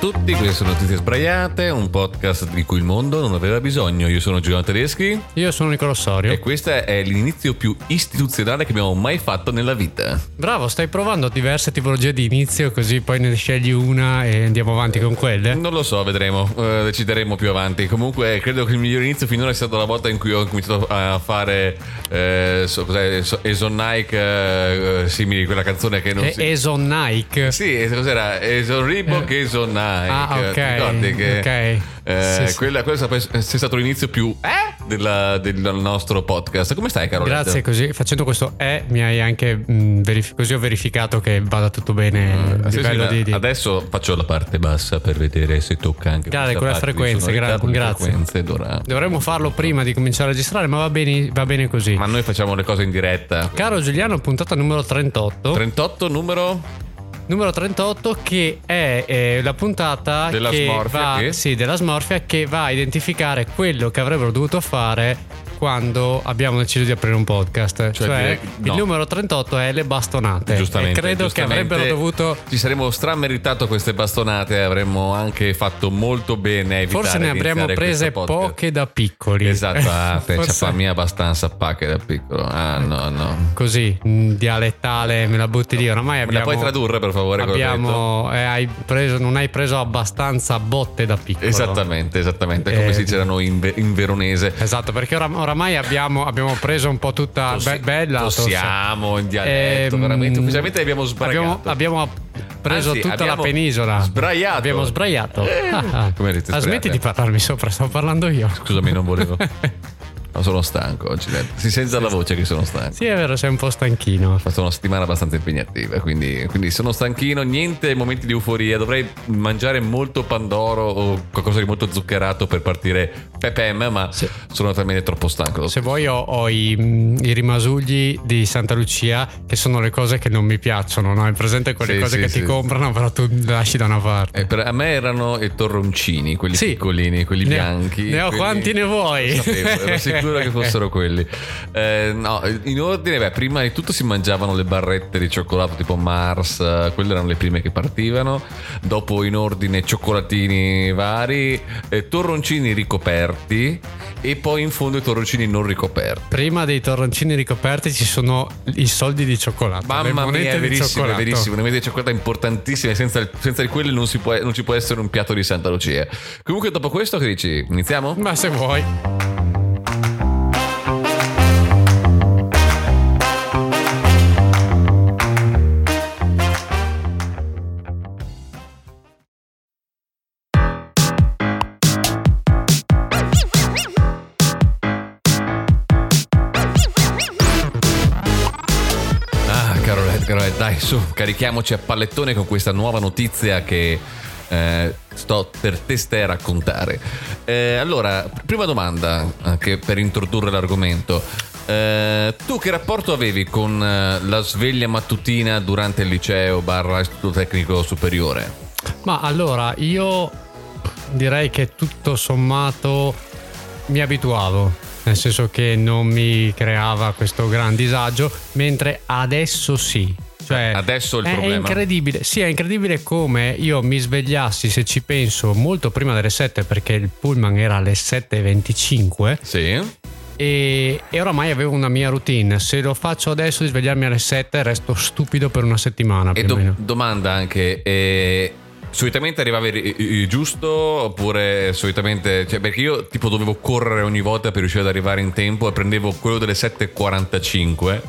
tutti, queste sono Notizie Sbraiate, un podcast di cui il mondo non aveva bisogno. Io sono Giovanni Tedeschi Io sono Nicola Sorio. e questo è l'inizio più istituzionale che abbiamo mai fatto nella vita. Bravo, stai provando diverse tipologie di inizio, così poi ne scegli una e andiamo avanti con quelle. Non lo so, vedremo, eh, decideremo più avanti. Comunque, credo che il miglior inizio finora è stato la volta in cui ho cominciato a fare eh, so, cos'è, so, eh, simili quella canzone che non E- si. Eson Nike. Sì, cos'era? Eson Reebok, Eson Nike. Ah, ok, Ti ricordi che ok. eh, Sì, quella, quella è stato l'inizio più eh, della- del nostro podcast. Come stai, Carolina? Grazie, così facendo questo E mi hai anche mh, verif- così ho verificato che vada tutto bene a Sì, sì, di, di- Adesso faccio la parte bassa per vedere se tocca anche questa con le frequenze, gra- grazie. frequenze. Dovremmo farlo prima di cominciare a registrare, ma va bene, va bene così. Ma noi facciamo le cose in diretta. Caro Giuliano, puntata numero 38. 38 numero Numero 38 che è eh, la puntata Della che smorfia va, che? sì, della smorfia che va a identificare quello che avrebbero dovuto fare quando abbiamo deciso di aprire un podcast. Cioè, dire- no. il numero 38 è le bastonate. Giustamente, E credo che giustamente avrebbero dovuto Ci saremmo strameritato queste bastonate, avremmo anche fatto molto bene. a Forse ne avremmo prese poche da piccoli. Esatto, ah, Forse- c'è mia abbastanza pacche da piccolo. Ah, no, no. Così, mh, dialettale, me la butti lì. Oramai Me abbiamo. la puoi tradurre, per favore? che? Abbiamo, eh, hai preso, non hai preso abbastanza botte da piccolo. Esattamente, esattamente, come Eh, si dice da noi in, in veronese. Esatto, perché ora- oramai abbiamo, abbiamo preso un po' tutta Tossi- be- bella tosse. tossiamo in dialetto, Ehm, veramente. Ufficialmente abbiamo sbragato. Abbiamo, abbiamo preso Anzi, tutta la penisola. sbraiato. Abbiamo sbraiato. Eh, Ah, ah. come dite, Ah, smetti di parlarmi sopra, stavo parlando io. Scusami, non volevo. No, sono stanco oggi. Si sente dalla voce che sono stanco. Sì, è vero, sei un po' stanchino. Ho fatto una settimana abbastanza impegnativa, quindi, quindi sono stanchino, niente momenti di euforia, dovrei mangiare molto pandoro o qualcosa di molto zuccherato per partire pepem, ma Sì. sono talmente troppo stanco. Se vuoi ho, ho i, mm, i rimasugli di Santa Lucia che sono le cose che non mi piacciono, no? Hai presente quelle Sì, cose sì, che ti comprano però tu le lasci da una parte. Eh, per- a me erano i torroncini, quelli piccolini, quelli Ne- bianchi. ne ho quelli- quanti ne vuoi? Lo sapevo, ero sicuro che fossero quelli. Eh, no, in ordine, beh, prima di tutto si mangiavano le barrette di cioccolato tipo Mars, eh, quelle erano le prime che partivano. Dopo in ordine cioccolatini vari, eh, torroncini ricoperti e poi in fondo i torroncini non ricoperti. Prima dei torroncini ricoperti ci sono i soldi di cioccolato. Mamma mia, è verissimo, è verissimo. Una media di cioccolato importantissima. Senza, senza di quelle non, si può, non ci può essere un piatto di Santa Lucia. Comunque, dopo questo, che dici? Iniziamo? Ma se vuoi. Su, carichiamoci a pallettone con questa nuova notizia che eh, sto per testare a raccontare. Eh, allora, prima domanda, anche per introdurre l'argomento. Eh, tu che rapporto avevi con eh, la sveglia mattutina durante il liceo barra istituto tecnico superiore? Ma allora, io direi che tutto sommato mi abituavo. Nel senso che non mi creava questo gran disagio, mentre adesso sì. Cioè, Adesso il è, è problema. incredibile, sì, è incredibile come io mi svegliassi, se ci penso, molto prima delle 7, perché il pullman era alle 7.25 Sì. e, e oramai avevo una mia routine. Se lo faccio adesso di svegliarmi alle 7, resto stupido per una settimana. E do- domanda anche, eh, solitamente arrivavi giusto oppure solitamente, cioè perché io tipo dovevo correre ogni volta per riuscire ad arrivare in tempo e prendevo quello delle 7.45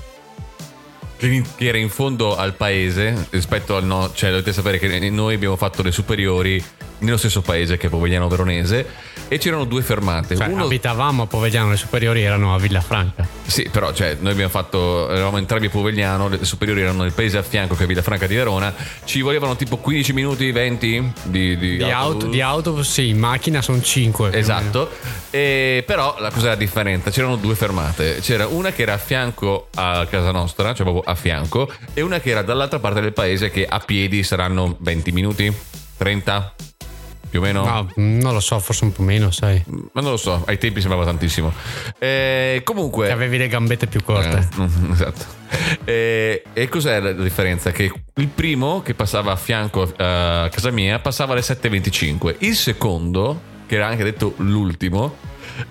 che era in fondo al paese rispetto al no, cioè dovete sapere che noi abbiamo fatto le superiori nello stesso paese che è Povegliano Veronese e c'erano due fermate. Cioè, Uno, abitavamo a Povegliano, le superiori erano a Villafranca. sì, però cioè, noi abbiamo fatto, eravamo entrambi a Povegliano, le superiori erano nel paese a fianco che è Villafranca di Verona, ci volevano tipo 15 minuti, 20 di, di, Di, auto, di autobus, sì, in macchina sono 5. Esatto, E però la cosa era differente, c'erano due fermate, c'era una che era a fianco a casa nostra, cioè proprio a fianco, e una che era dall'altra parte del paese che a piedi saranno 20 minuti, 30. Più o meno. No, non lo so, forse un po' meno, sai. Ma non lo so, ai tempi sembrava tantissimo. Eh, comunque. Che avevi le gambette più corte. Eh, esatto. Eh, e cos'è la differenza? Che il primo che passava a fianco a casa mia passava alle 7.25. Il secondo, che era anche detto l'ultimo,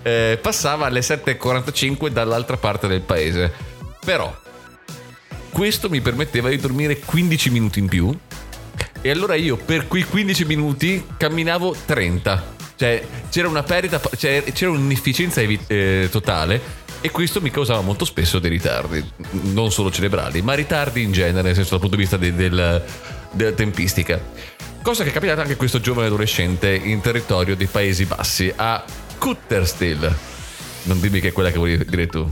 eh, passava alle 7.45 dall'altra parte del paese. Però questo mi permetteva di dormire 15 minuti in più. E allora io per quei 15 minuti camminavo 30. Cioè c'era una perdita, cioè, c'era un'inefficienza eh, totale. E questo mi causava molto spesso dei ritardi, non solo cerebrali, ma ritardi in genere, nel senso dal punto di vista de- del, della tempistica. Cosa che è capitata anche a questo giovane adolescente in territorio dei Paesi Bassi, a Kutterstil. Non dimmi che è quella che volevi dire tu.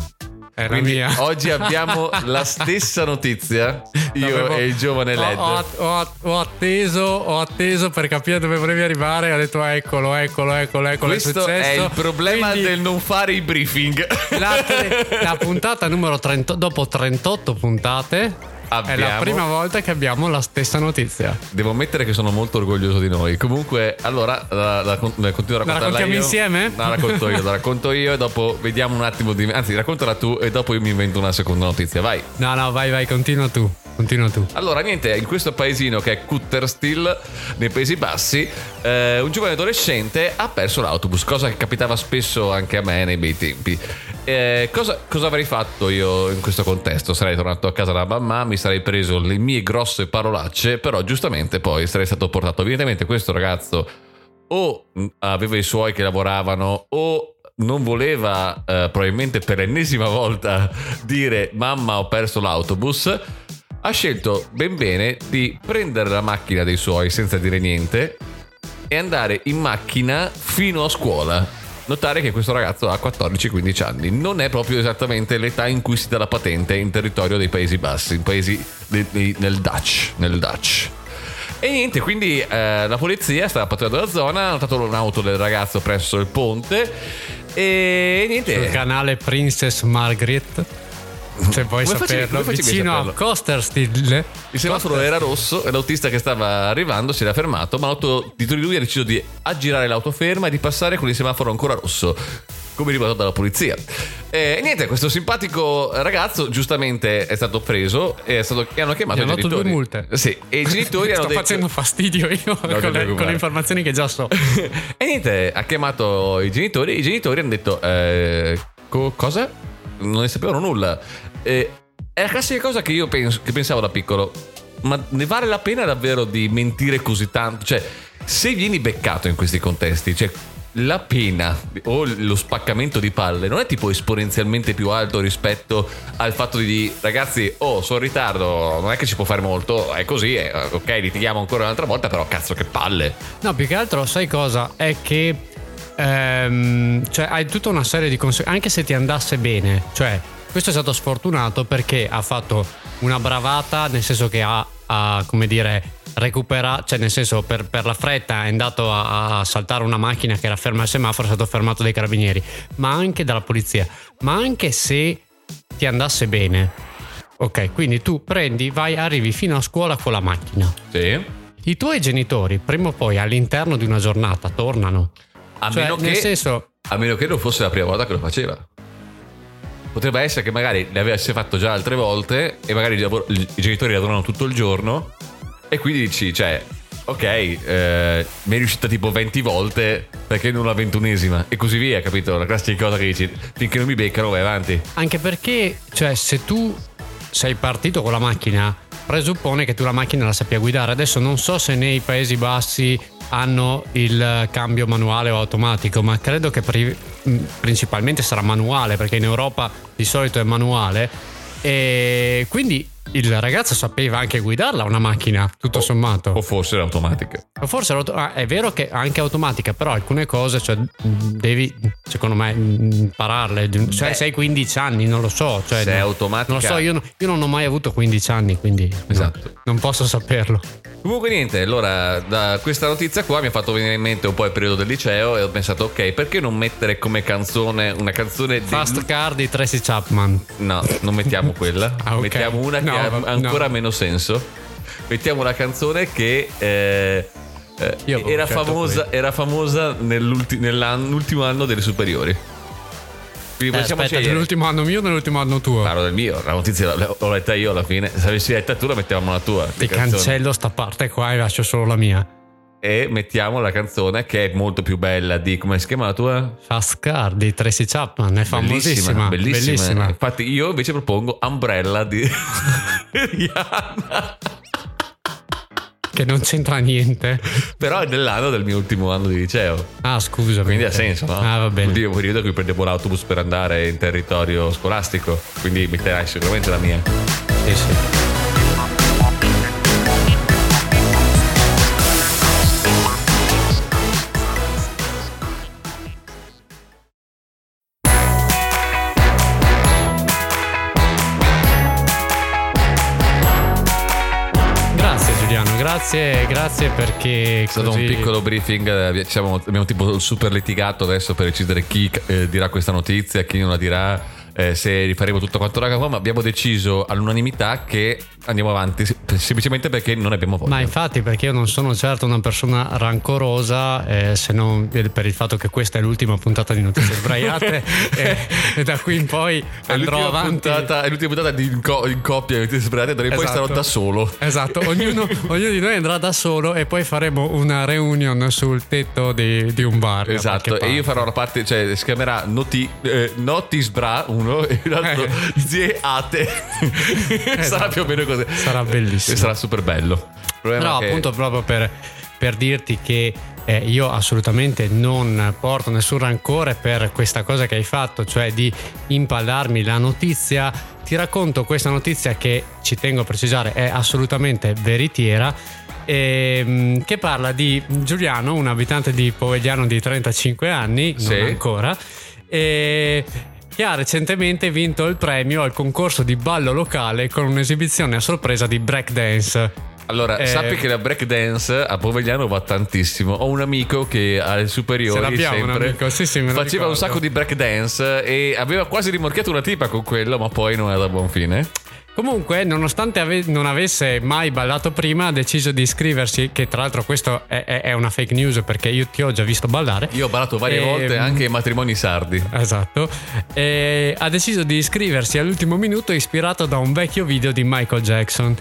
La Quindi mia. oggi abbiamo la stessa notizia, io L'avevo- e il giovane Led. Ho, ho- ho atteso, ho atteso per capire dove volevi arrivare. Ho detto eccolo, eccolo, eccolo, eccolo. Questo è, è il problema Quindi del non fare i briefing. La, la puntata numero 30, dopo 38 puntate. È la Abbiamo- prima volta che abbiamo la stessa notizia. Devo ammettere che sono molto orgoglioso di noi. Comunque, allora la, la, la continuo a La raccontarla raccontiamo io. insieme? No, la racconto io, la racconto io e dopo vediamo un attimo di... Anzi, raccontala tu e dopo io mi invento una seconda notizia. Vai. No, no, vai, vai, continua tu. Continua tu. Allora, niente, in questo paesino che è Kutterstil, nei Paesi Bassi, eh, un giovane adolescente ha perso l'autobus, cosa che capitava spesso anche a me nei bei tempi. Eh, cosa, cosa avrei fatto io in questo contesto? Sarei tornato a casa da mamma, mi sarei preso le mie grosse parolacce, però giustamente poi sarei stato portato. Evidentemente questo ragazzo o mh, aveva i suoi che lavoravano o non voleva eh, probabilmente per l'ennesima volta dire mamma ho perso l'autobus ha scelto ben bene di prendere la macchina dei suoi senza dire niente e andare in macchina fino a scuola. Notare che questo ragazzo ha 14-15 anni, non è proprio esattamente l'età in cui si dà la patente in territorio dei Paesi Bassi, in paesi de- de- nel Dutch. Nel Dutch. E niente, quindi eh, la polizia stava pattugliando la zona, ha notato un'auto del ragazzo presso il ponte e niente. Sul canale Princess Margaret. Se vuoi Come saperlo, facevi a vicino a saperlo? Costerstil. Il semaforo era rosso e l'autista che stava arrivando si era fermato, ma l'auto di lui ha deciso di aggirare l'auto ferma e di passare con il semaforo ancora rosso, come ribaltato dalla polizia. E niente, questo simpatico ragazzo giustamente è stato preso e, è stato, e hanno chiamato Gli i hanno dato genitori. due multe. Sì, e i genitori hanno Sto detto... facendo fastidio io con, le, con le informazioni che già so. e niente, ha chiamato i genitori e i genitori hanno detto eh, co- cosa? Non ne sapevano nulla. Eh, è la classica cosa che io pens- che pensavo da piccolo. Ma ne vale la pena davvero di mentire così tanto? Cioè, se vieni beccato in questi contesti, cioè la pena o lo spaccamento di palle non è tipo esponenzialmente più alto rispetto al fatto di ragazzi, oh, sono in ritardo, non è che ci può fare molto, è così, eh, ok, litighiamo ancora un'altra volta, però cazzo che palle. No, più che altro, sai cosa? È che ehm, cioè, hai tutta una serie di conseguenze, anche se ti andasse bene. Cioè, questo è stato sfortunato perché ha fatto una bravata, nel senso che ha, ha, come dire, recuperato, cioè nel senso per, per la fretta è andato a, a saltare una macchina che era ferma al semaforo, è stato fermato dai carabinieri, ma anche dalla polizia. Ma anche se ti andasse bene, ok, quindi tu prendi, vai, arrivi fino a scuola con la macchina. Sì. I tuoi genitori prima o poi all'interno di una giornata tornano. A Cioè, meno nel che senso, A meno che non fosse la prima volta che lo faceva. Potrebbe essere che magari l'avesse fatto già altre volte e magari i genitori lavorano tutto il giorno e quindi dici, cioè, ok, eh, mi è riuscita tipo 20 volte perché non la ventunesima e così via, capito? La classica cosa che dici, finché non mi beccano vai avanti. anche perché, cioè, se tu sei partito con la macchina, presuppone che tu la macchina la sappia guidare. Adesso non so se nei Paesi Bassi hanno il cambio manuale o automatico, ma credo che pri- mh, principalmente sarà manuale, perché in Europa di solito è manuale. E quindi il ragazzo sapeva anche guidarla una macchina, tutto sommato. O forse era automatica. Ma Forse l'auto- ah, è vero che anche automatica, però alcune cose cioè, devi, secondo me, impararle. Cioè, Beh. sei 15 anni, non lo so. Cioè, Se è no- automatica- Non lo so, io, no- io non ho mai avuto 15 anni, quindi no, Esatto. non posso saperlo. Comunque niente, allora da questa notizia qua mi ha fatto venire in mente un po' il periodo del liceo e ho pensato ok, perché non mettere come canzone una canzone di Fast Car di Tracy Chapman. No, non mettiamo quella. Ah, ok. Mettiamo una che No, ha ancora no. meno senso. Mettiamo una canzone che eh, Eh, avevo era, famosa, era famosa nell'ulti- nell'ultimo anno delle superiori. Quindi Eh, possiamo aspetta, nell'ultimo anno mio o nell'ultimo anno tuo? Parlo del mio, la notizia l'ho letta io alla fine. Se avessi letta tu la mettevamo la tua. Ti cancello sta parte qua e lascio solo la mia. E mettiamo la canzone che è molto più bella di come si chiama la tua? Fast Car di Tracy Chapman, è famosissima. Bellissima, bellissima. bellissima. Infatti, io invece propongo Umbrella di Rihanna. Che non c'entra niente. Però è dell'anno del mio ultimo anno di liceo. Ah, scusami. Quindi ha senso, no? Ah, va bene. L'ultimo periodo in cui prendevo l'autobus per andare in territorio scolastico. Quindi metterai sicuramente la mia. Sì, sì. Grazie, grazie perché È stato così- un piccolo briefing, ci siamo- abbiamo tipo super litigato adesso per decidere chi eh, dirà questa notizia, chi non la dirà, eh, se rifaremo tutto quanto raga qua, ma abbiamo deciso all'unanimità che andiamo avanti se- semplicemente perché non abbiamo voglia. Ma infatti perché io non sono certo una persona rancorosa eh, se non per il fatto che questa è l'ultima puntata di Notizie Sbraiate e, e da qui in poi è andrò avanti puntata, è l'ultima puntata di in, co- in coppia, di sbraiate, dove poi Esatto. starò da solo. Esatto, ognuno, ognuno di noi andrà da solo e poi faremo una reunion sul tetto di, di un bar. da Esatto, e io farò la parte, cioè si chiamerà Noti, eh, Notis Bra uno e l'altro Eh. Zie Ate. sarà più o meno così. Sarà bellissimo. E sarà super bello. No, che- appunto proprio per, per dirti che eh, io assolutamente non porto nessun rancore per questa cosa che hai fatto, cioè di impallarmi la notizia. Ti racconto questa notizia che ci tengo a precisare è assolutamente veritiera. ehm, che parla di Giuliano, un abitante di Povegliano di 35 anni, Sì. non ancora, e che ha recentemente vinto il premio al concorso di ballo locale con un'esibizione a sorpresa di breakdance. Allora, Eh, sappi che la breakdance a Povegliano va tantissimo. Ho un amico che alle superiori un sempre amico, sì, sì, faceva ricordo. un sacco di breakdance e aveva quasi rimorchiato una tipa con quello, ma poi non era da buon fine. Comunque, nonostante ave- non avesse mai ballato prima, ha deciso di iscriversi. Che tra l'altro, questo è, è- è una fake news perché io ti ho già visto ballare. Io ho ballato varie Ehm, volte anche ai matrimoni sardi. Esatto. E ha deciso di iscriversi all'ultimo minuto, ispirato da un vecchio video di Michael Jackson.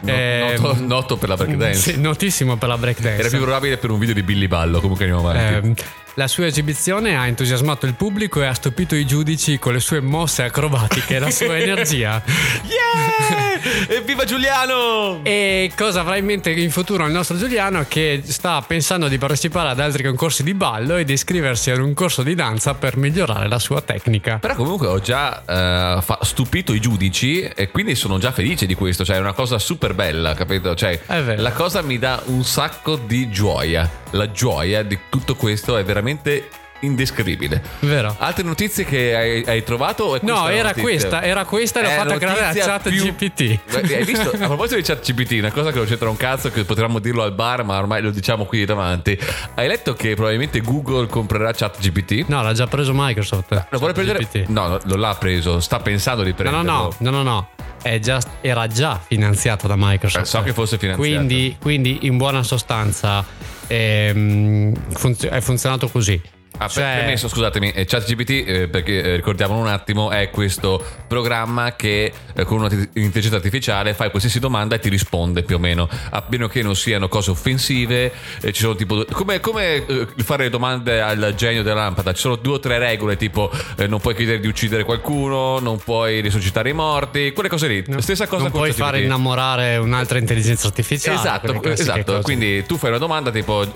No- Ehm, noto, noto per la breakdance. sì, notissimo per la breakdance. Era più probabile per un video di Billy Ballo. Comunque andiamo avanti. Ehm, la sua esibizione ha entusiasmato il pubblico e ha stupito i giudici con le sue mosse acrobatiche e la sua energia. Yeah! Evviva Giuliano! E cosa avrà in mente in futuro il nostro Giuliano che sta pensando di partecipare ad altri concorsi di ballo e di iscriversi ad un corso di danza per migliorare la sua tecnica. Però comunque ho già eh, stupito i giudici e quindi sono già felice di questo, cioè è una cosa super bella, capito? Cioè la cosa mi dà un sacco di gioia, la gioia di tutto questo è veramente directamente indescrivibile. Vero? Altre notizie che hai, hai trovato? No, era notizia? questa, era questa e l'ho fatta creare notizia chat più- GPT. Hai visto? A proposito di chat GPT, una cosa che non c'entra un cazzo, che potremmo dirlo al bar, ma ormai lo diciamo qui davanti. Hai letto che probabilmente Google comprerà chat GPT? No, l'ha già preso Microsoft. Lo vuole prendere? ChatGPT. No, no, non l'ha preso, sta pensando di No, no, prenderlo. no, no, no, no. È già- era già finanziato da Microsoft. Eh, so che fosse finanziato. Quindi, quindi in buona sostanza ehm, funzio- è funzionato così. Ah, Cioè- permesso, scusatemi, eh, ChatGPT, eh, perché eh, ricordiamolo un attimo, è questo programma che eh, con un'intelligenza artificiale fai qualsiasi domanda e ti risponde più o meno, a meno che non siano cose offensive. eh, ci sono tipo. Come, come, eh, fare domande al genio della lampada? Ci sono due o tre regole, tipo eh, non puoi chiedere di uccidere qualcuno, non puoi risuscitare i morti, quelle cose lì. Stessa cosa non puoi fare innamorare un'altra intelligenza artificiale. Esatto, esatto. cose. Quindi tu fai una domanda tipo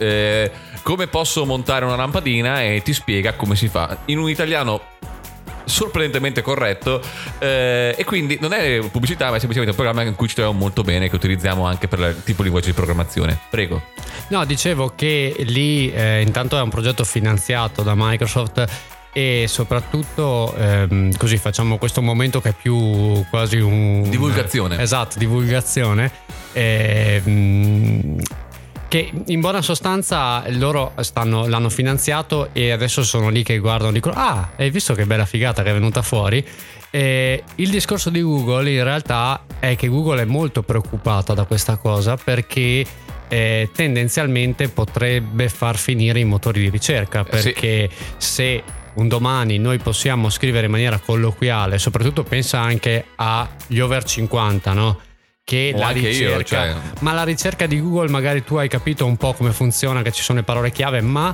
come posso montare una lampadina e ti spiega come si fa in un italiano sorprendentemente corretto eh, e quindi non è pubblicità ma è semplicemente un programma in cui ci troviamo molto bene che utilizziamo anche per il tipo di linguaggio di programmazione prego No, dicevo che lì eh, intanto è un progetto finanziato da Microsoft e soprattutto ehm, così facciamo questo momento che è più quasi un... Divulgazione. Esatto, divulgazione. Ehm, che in buona sostanza loro stanno, l'hanno finanziato e adesso sono lì che guardano dicono ah hai visto che bella figata che è venuta fuori e il discorso di Google in realtà è che Google è molto preoccupata da questa cosa perché eh, tendenzialmente potrebbe far finire i motori di ricerca perché sì. se un domani noi possiamo scrivere in maniera colloquiale, soprattutto pensa anche agli over 50, no? Che o la ricerca, io, cioè... ma la ricerca di Google magari tu hai capito un po' come funziona, che ci sono le parole chiave, ma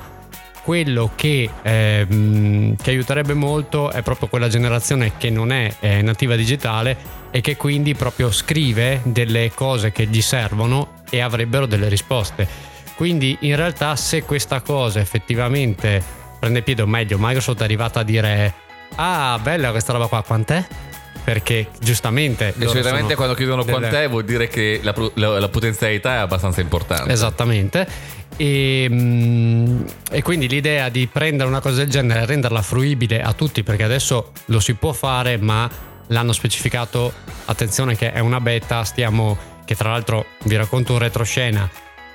quello che, ehm, che, aiuterebbe molto è proprio quella generazione che non è eh, nativa digitale e che quindi proprio scrive delle cose che gli servono e avrebbero delle risposte. Quindi in realtà se questa cosa effettivamente prende piede o meglio Microsoft è arrivata a dire ah bella questa roba qua quant'è? Perché giustamente e solitamente quando chiedono delle... quant'è vuol dire che la, la, la, potenzialità è abbastanza importante. Esattamente. E, mm, e, quindi l'idea di prendere una cosa del genere e renderla fruibile a tutti perché adesso lo si può fare ma l'hanno specificato attenzione che è una beta stiamo che tra l'altro vi racconto un retroscena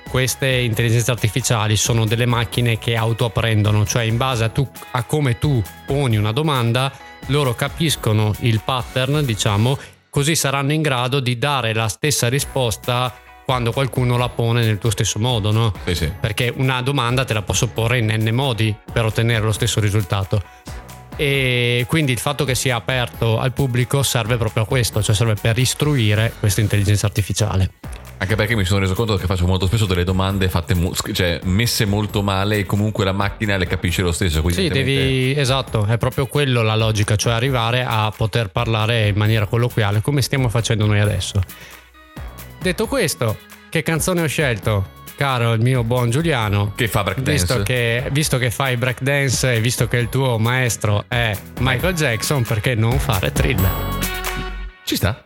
queste intelligenze artificiali sono delle macchine che autoapprendono, cioè in base a, tu, a come tu poni una domanda, loro capiscono il pattern, diciamo, così saranno in grado di dare la stessa risposta quando qualcuno la pone nel tuo stesso modo, no? Sì, sì. Perché una domanda te la posso porre in n modi per ottenere lo stesso risultato. E quindi il fatto che sia aperto al pubblico serve proprio a questo, cioè serve per istruire questa intelligenza artificiale. Anche perché mi sono reso conto che faccio molto spesso delle domande fatte, cioè messe molto male e comunque la macchina le capisce lo stesso. Sì, devi, esatto, è proprio quello la logica, cioè arrivare a poter parlare in maniera colloquiale come stiamo facendo noi adesso. Detto questo, che canzone ho scelto? Caro il mio buon Giuliano, che fa breakdance. Visto che, visto che fai breakdance e visto che il tuo maestro è Michael Jackson, perché non fare thriller? Ci sta.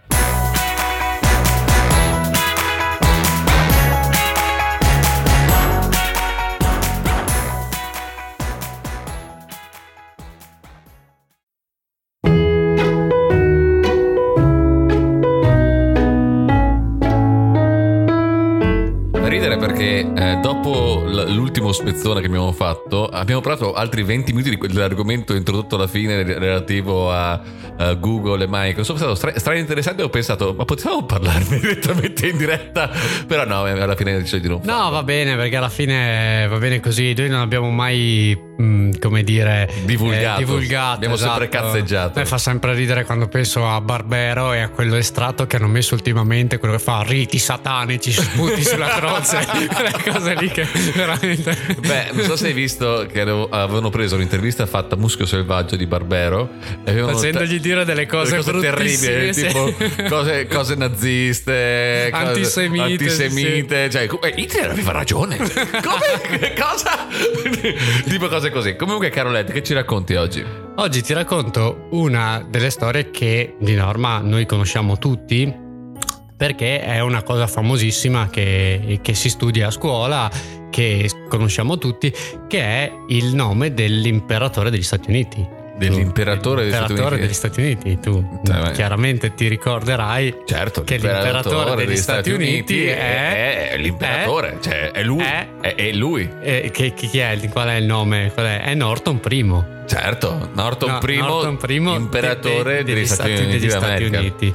L'ultimo spezzone che abbiamo fatto, abbiamo parlato altri 20 minuti dell'argomento introdotto alla fine relativo a, a Google e Microsoft. È stato stra, stra interessante. Ho pensato, ma potevamo parlarne direttamente in diretta? Però no, alla fine deciso di non farlo. No, va bene, perché alla fine va bene così. Noi non abbiamo mai, mm, come dire, divulgato. Eh, divulgato abbiamo esatto. sempre cazzeggiato. Mi fa sempre ridere quando penso a Barbero e a quello estratto che hanno messo ultimamente, quello che fa riti satanici, sputi sulla croce, quelle cose lì che veramente. Beh, non so se hai visto che avevano preso un'intervista fatta a Muschio Selvaggio di Barbero. Facendogli dire delle cose, delle cose terribili, sì. tipo cose, cose naziste, antisemite. antisemite. Sì. Cioè, eh, Hitler aveva ragione. Come? Cosa? tipo cose così. Comunque, Carolette, che ci racconti oggi? Oggi ti racconto una delle storie che di norma noi conosciamo tutti perché è una cosa famosissima che, che si studia a scuola che conosciamo tutti, che è il nome dell'imperatore degli Stati Uniti. Dell'imperatore, degli, Stati degli, Stati Uniti. Tu cioè, chiaramente ti ricorderai certo, che l'imperatore degli, degli Stati, Uniti, Uniti è, è, l'imperatore, è, cioè è lui. È, è lui. Che, chi è? Qual è il nome? È? è? Norton I. Certo, Norton, no, I, Norton I, imperatore de, de, degli, degli, Stati, Uniti, degli Stati Uniti.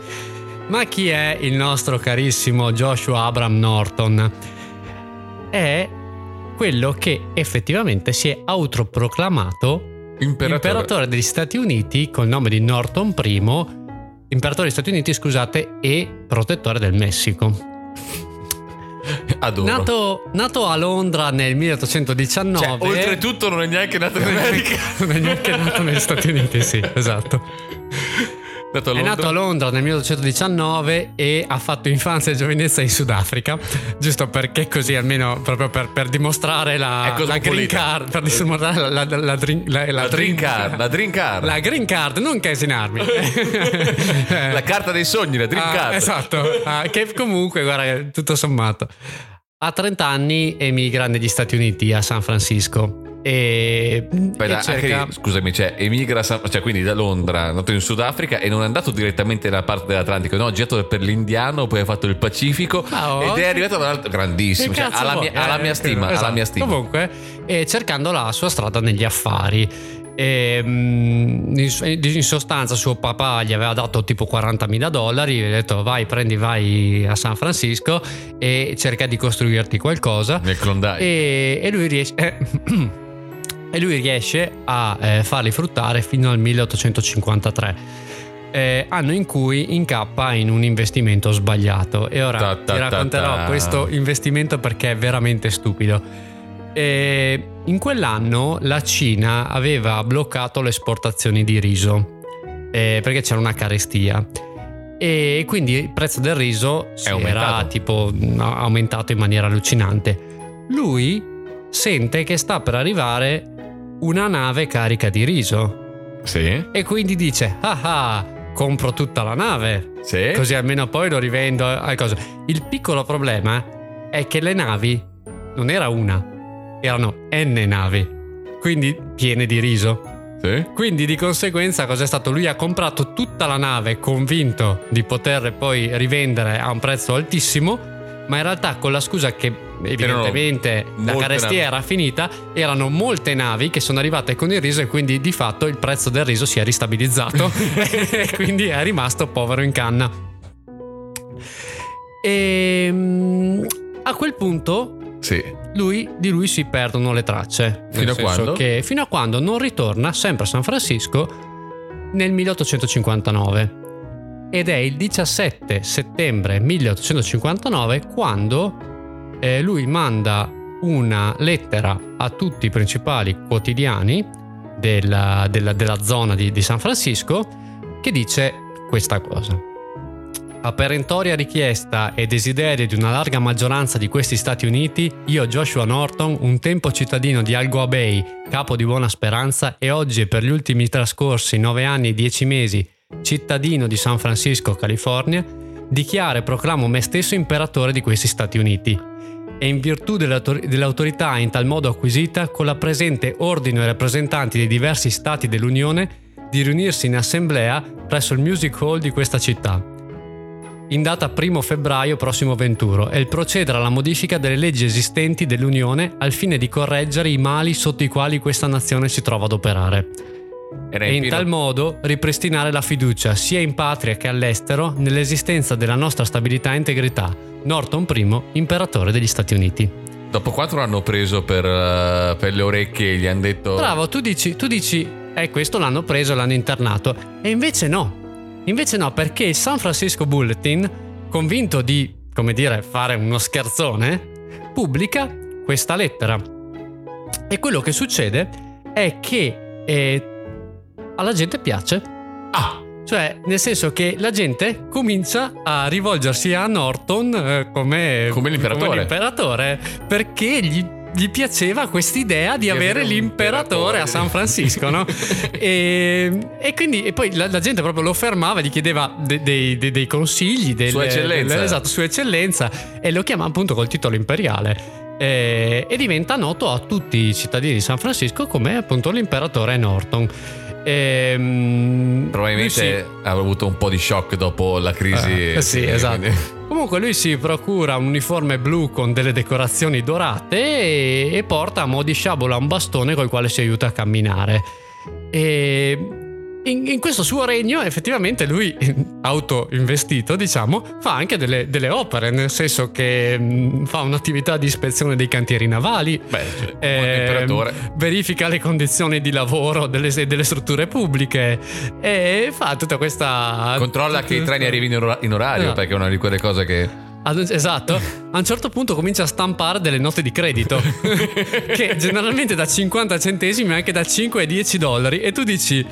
Ma chi è il nostro carissimo Joshua Abram Norton? È quello che effettivamente si è autoproclamato imperatore. imperatore degli Stati Uniti col nome di Norton I, imperatore degli Stati Uniti, scusate, e protettore del Messico. Adoro. Nato, nato, a Londra nel 1819. Cioè, oltretutto non è neanche nato in America. non è neanche nato negli Stati Uniti, sì, esatto. Nato è nato a Londra nel 1819 e ha fatto infanzia e giovinezza in Sudafrica, giusto perché così almeno proprio per, per dimostrare la, la green card, per dimostrare la, la, la, la, la green card, la green card. La green card, non casinarmi. la carta dei sogni, la green ah, card. Esatto, ah, che comunque, guarda, tutto sommato. A 30 anni emigra negli Stati Uniti, a San Francisco e, Aspetta, e cerca... anche, scusami, cioè, emigra, cioè, quindi da Londra, è nato in Sudafrica e non è andato direttamente dalla parte dell'Atlantico, no, ha girato per l'Indiano, poi ha fatto il Pacifico oh, ed è arrivato dall'altro, grandissimo, cioè, alla, mia, alla, mia, stima, esatto. alla mia stima. Comunque, e cercando la sua strada negli affari. E, mm, in sostanza suo papà gli aveva dato tipo 40.000 dollari, gli ha detto vai prendi vai a San Francisco e cerca di costruirti qualcosa. Nel Klondike. E, e lui riesce... e lui riesce a eh, farli fruttare fino al 1853. Eh, anno in cui incappa in un investimento sbagliato e ora ta, ta, ti racconterò ta, questo investimento perché è veramente stupido. E in quell'anno la Cina aveva bloccato le esportazioni di riso eh, perché c'era una carestia e quindi il prezzo del riso si era tipo aumentato in maniera allucinante. Lui sente che sta per arrivare una nave carica di riso. Sì. E quindi dice: Ah ah, compro tutta la nave. Sì. Così almeno poi lo rivendo al coso. Il piccolo problema è che le navi non era una, erano N navi, quindi piene di riso. Sì. Quindi di conseguenza cosa è stato? Lui ha comprato tutta la nave convinto di poter poi rivendere a un prezzo altissimo, ma in realtà con la scusa che evidentemente la carestia navi. era finita, erano molte navi che sono arrivate con il riso e quindi di fatto il prezzo del riso si è ristabilizzato e quindi è rimasto povero in canna. E ehm, a quel punto sì. Lui, di lui si perdono le tracce. Fino a quando? Che, fino a quando non ritorna sempre a San Francisco nel 1859. Ed è il 17 settembre 1859 quando eh, lui manda una lettera a tutti i principali quotidiani della, della, della zona di, di San Francisco che dice questa cosa. A perentoria richiesta e desiderio di una larga maggioranza di questi Stati Uniti, io Joshua Norton, un tempo cittadino di Algoa Bay, capo di Buona Speranza e oggi per gli ultimi trascorsi 9 anni e 10 mesi cittadino di San Francisco, California, dichiaro e proclamo me stesso imperatore di questi Stati Uniti. E in virtù dell'autorità in tal modo acquisita, con la presente ordine ai rappresentanti dei diversi Stati dell'Unione di riunirsi in assemblea presso il Music Hall di questa città in data 1 febbraio prossimo venturo e il procedere alla modifica delle leggi esistenti dell'Unione al fine di correggere i mali sotto i quali questa nazione si trova ad operare. E in tal modo ripristinare la fiducia sia in patria che all'estero nell'esistenza della nostra stabilità e integrità. Norton I, imperatore degli Stati Uniti. Dopo quanto l'hanno preso per, uh, per le orecchie e gli hanno detto... Bravo, tu dici, tu dici, eh questo l'hanno preso l'hanno internato. E invece no, Invece no, perché il San Francisco Bulletin, convinto di, come dire, fare uno scherzone, pubblica questa lettera. E quello che succede è che eh, alla gente piace. Ah! Cioè, nel senso che la gente comincia a rivolgersi a Norton eh, come, come, l'imperatore. come l'imperatore perché gli gli piaceva quest'idea di, di avere, avere l'imperatore a San Francisco, no? e, e, quindi e poi la, la, gente proprio lo fermava, gli chiedeva de, de, de, dei consigli, delle, sua eccellenza. Delle, esatto, sua eccellenza, e lo chiama appunto col titolo imperiale. E, e diventa noto a tutti i cittadini di San Francisco come appunto l'imperatore Norton. Ehm, Probabilmente sì. ha avuto un po' di shock dopo la crisi. Eh, sì, esatto. Quindi... Comunque lui si procura un uniforme blu con delle decorazioni dorate e, e porta a mo' di sciabola un bastone col quale si aiuta a camminare. E in, in, questo suo regno effettivamente lui, autoinvestito diciamo, fa anche delle, delle opere, nel senso che mh, fa un'attività di ispezione dei cantieri navali, Beh, cioè, eh, verifica le condizioni di lavoro delle, delle, strutture pubbliche e fa tutta questa... Controlla che i treni arrivino in orario, no. perché è una di quelle cose che... Esatto, a un certo punto comincia a stampare delle note di credito che generalmente da 50 centesimi anche da 5 e 10 dollari e tu dici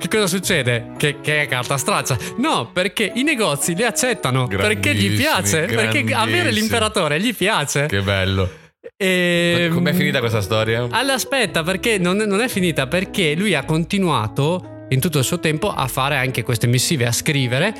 che cosa succede? Che, che, è carta straccia? No, perché i negozi li accettano. Perché gli piace. Perché avere l'imperatore gli piace. Che bello. E... Com'è finita questa storia? Allora, aspetta, perché non, non è finita? Perché lui ha continuato in tutto il suo tempo a fare anche queste missive, a scrivere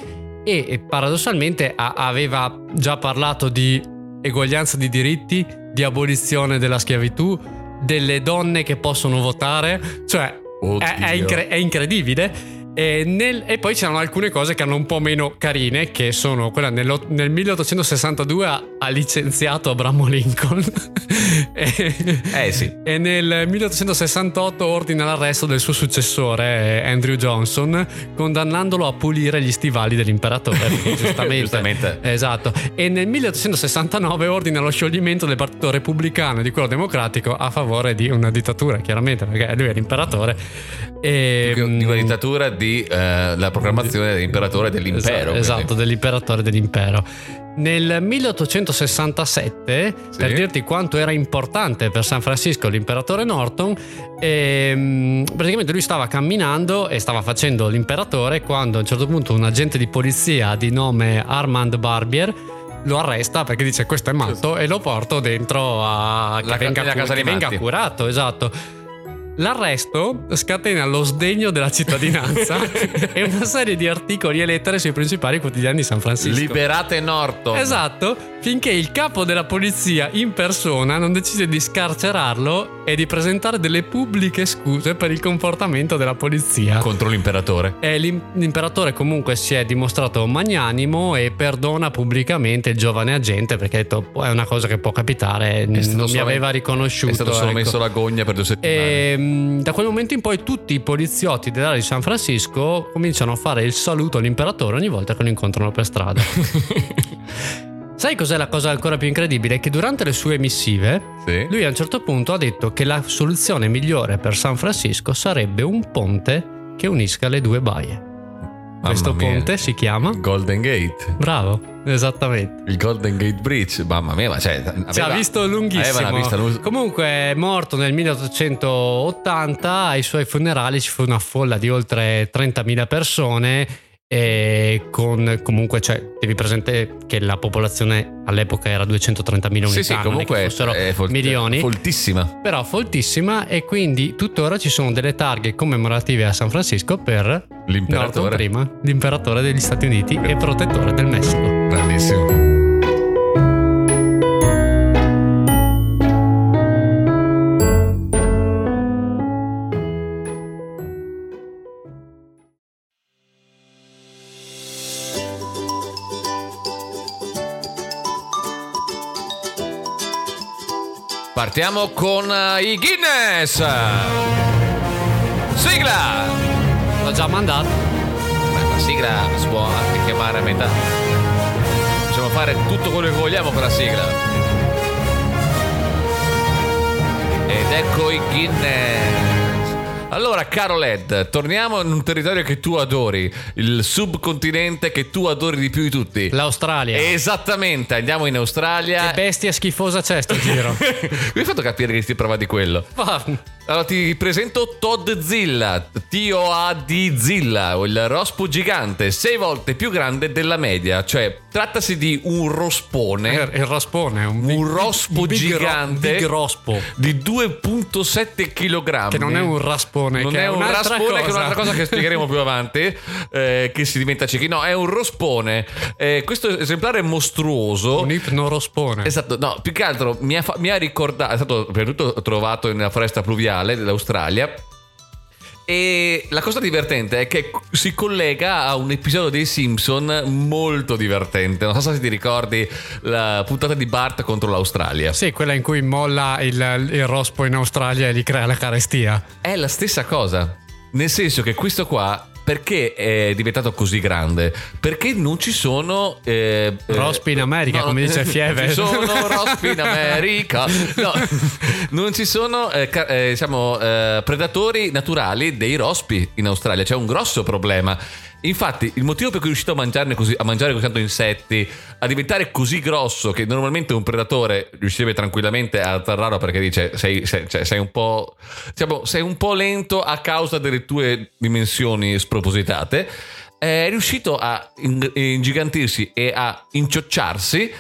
e paradossalmente aveva già parlato di eguaglianza di diritti, di abolizione della schiavitù, delle donne che possono votare, cioè è, è, incre- è, incredibile. E, nel, e, poi c'erano alcune cose che erano un po' meno carine, che sono quella nel, nel 1862 ha, ha, licenziato Abramo Lincoln. e, eh sì. E nel 1868 ordina l'arresto del suo successore, Andrew Johnson, condannandolo a pulire gli stivali dell'imperatore. giustamente. giustamente. Esatto. E nel 1869 ordina lo scioglimento del partito repubblicano e di quello democratico a favore di una dittatura, chiaramente, perché lui è l'imperatore. E, di una dittatura di eh, la proclamazione dell'imperatore dell'impero. Esatto, esatto, dell'imperatore dell'impero. Nel 1867, sì. per dirti quanto era importante per San Francisco l'imperatore Norton, ehm, praticamente lui stava camminando e stava facendo l'imperatore quando a un certo punto un agente di polizia di nome Armand Barbier lo arresta perché dice questo è matto e lo porto dentro a la, che venga, casa che venga curato, esatto. L'arresto scatena lo sdegno della cittadinanza e una serie di articoli e lettere sui principali quotidiani di San Francisco. Liberate Norton. Esatto, finché il capo della polizia in persona non decise di scarcerarlo e di presentare delle pubbliche scuse per il comportamento della polizia. Contro l'imperatore. E l'imperatore comunque si è dimostrato magnanimo e perdona pubblicamente il giovane agente perché ha detto è una cosa che può capitare, non mi aveva riconosciuto. È stato solo ecco. messo la gogna per due settimane. E, ehm, da quel momento in poi tutti i poliziotti dell'area di San Francisco cominciano a fare il saluto all'imperatore ogni volta che lo incontrano per strada. Sai cos'è la cosa ancora più incredibile? Che durante le sue missive, sì. lui a un certo punto ha detto che la soluzione migliore per San Francisco sarebbe un ponte che unisca le due baie. Questo mia. ponte si chiama Golden Gate. Bravo, esattamente. Il Golden Gate Bridge, mamma mia, ma cioè, aveva, ci ha visto lunghissimo. Vista... Comunque è morto nel 1880, ai suoi funerali ci fu una folla di oltre 30.000 persone e con comunque cioè devi presente che la popolazione all'epoca era 230 milioni sì, sì, comunque fossero è folt- milioni. foltissima. Però foltissima e quindi tuttora ci sono delle targhe commemorative a San Francisco per l'imperatore. Prima l'imperatore degli Stati Uniti e protettore del Messico. Grandissimo Partiamo con uh, i Guinness. Sigla! L'ho già mandato. Beh, la sigla si può anche chiamare a metà. Possiamo fare tutto quello che vogliamo con la sigla. Ed ecco i Guinness. Allora, caro Led, torniamo in un territorio che tu adori, il subcontinente che tu adori di più di tutti. L'Australia. Esattamente, andiamo in Australia. Che bestia schifosa c'è sto giro. Mi hai fatto capire che si prova di quello. Allora ti presento Todd Zilla, T-O-A-D Zilla, il rospo gigante, sei volte più grande della media, cioè trattasi di un rospone. Eh, il rospone, un, big, un rospo big gigante big rospo. di 2.7 kg. Che non è un raspone, non è, è, un raspone cosa. che è un'altra cosa che spiegheremo più avanti, eh, che si diventa ciechi. No, è un rospone. Eh, questo esemplare è mostruoso. Un ipnorospone. Esatto, no, più che altro mi ha, mi ha ricordato, è stato prima di tutto trovato nella foresta pluviale mondiale dell'Australia. E la cosa divertente è che si collega a un episodio dei Simpson molto divertente. Non so se ti ricordi la puntata di Bart contro l'Australia. Sì, quella in cui molla il, il rospo in Australia e gli crea la carestia. È la stessa cosa. Nel senso che questo qua perché è diventato così grande? Perché non ci sono eh, eh Rospi in America, no, come dice Fieve. Ci sono Rospi in America. No, non ci sono eh, eh, diciamo, eh, predatori naturali dei rospi in Australia. C'è un grosso problema. Infatti, il motivo per cui è riuscito a, mangiarne così, a mangiare così tanto insetti, a diventare così grosso che normalmente un predatore riuscirebbe tranquillamente a atterrarlo perché dice sei, sei, cioè, sei, un po', diciamo, sei un po' lento a causa delle tue dimensioni spropositate, è riuscito a ingigantirsi e a inciocciarsi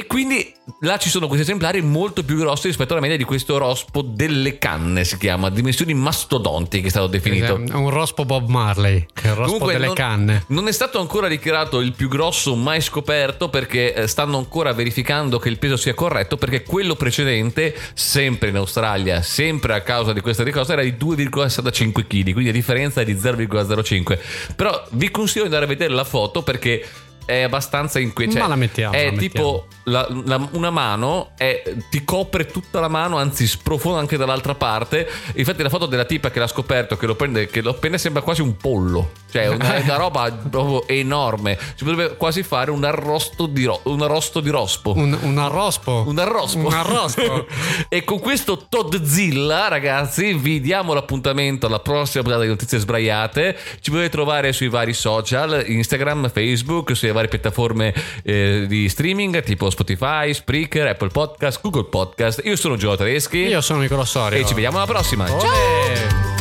E quindi là ci sono questi esemplari molto più grossi rispetto alla media di questo rospo delle canne, si chiama, dimensioni mastodontiche è stato definito. È un rospo Bob Marley, il rospo Comunque delle non, canne. Non è stato ancora dichiarato il più grosso mai scoperto perché eh, stanno ancora verificando che il peso sia corretto perché quello precedente, sempre in Australia, sempre a causa di questa cosa, era di 2,65 kg, quindi a differenza di 0,05. Però vi consiglio di andare a vedere la foto perché è abbastanza inquietante. Ma la mettiamo, È la tipo la- la- una mano, è- ti copre tutta la mano, anzi sprofonda anche dall'altra parte. Infatti, la foto della tipa che l'ha scoperto, che lo prende, che lo prende sembra quasi un pollo. Cioè, una, una roba proprio enorme. Si potrebbe quasi fare un arrosto di, ro- un arrosto di rospo. Un, un arrospo. Un arrospo. Un arrospo. e con questo Todzilla, ragazzi, vi diamo l'appuntamento alla prossima puntata di Notizie Sbraiate. Ci potete trovare sui vari social, Instagram, Facebook, sulle varie piattaforme eh, di streaming tipo Spotify, Spreaker, Apple Podcast, Google Podcast. Io sono Gio Tedeschi Io sono Nicola Sorio. e ci vediamo alla prossima. Ciao! Olè!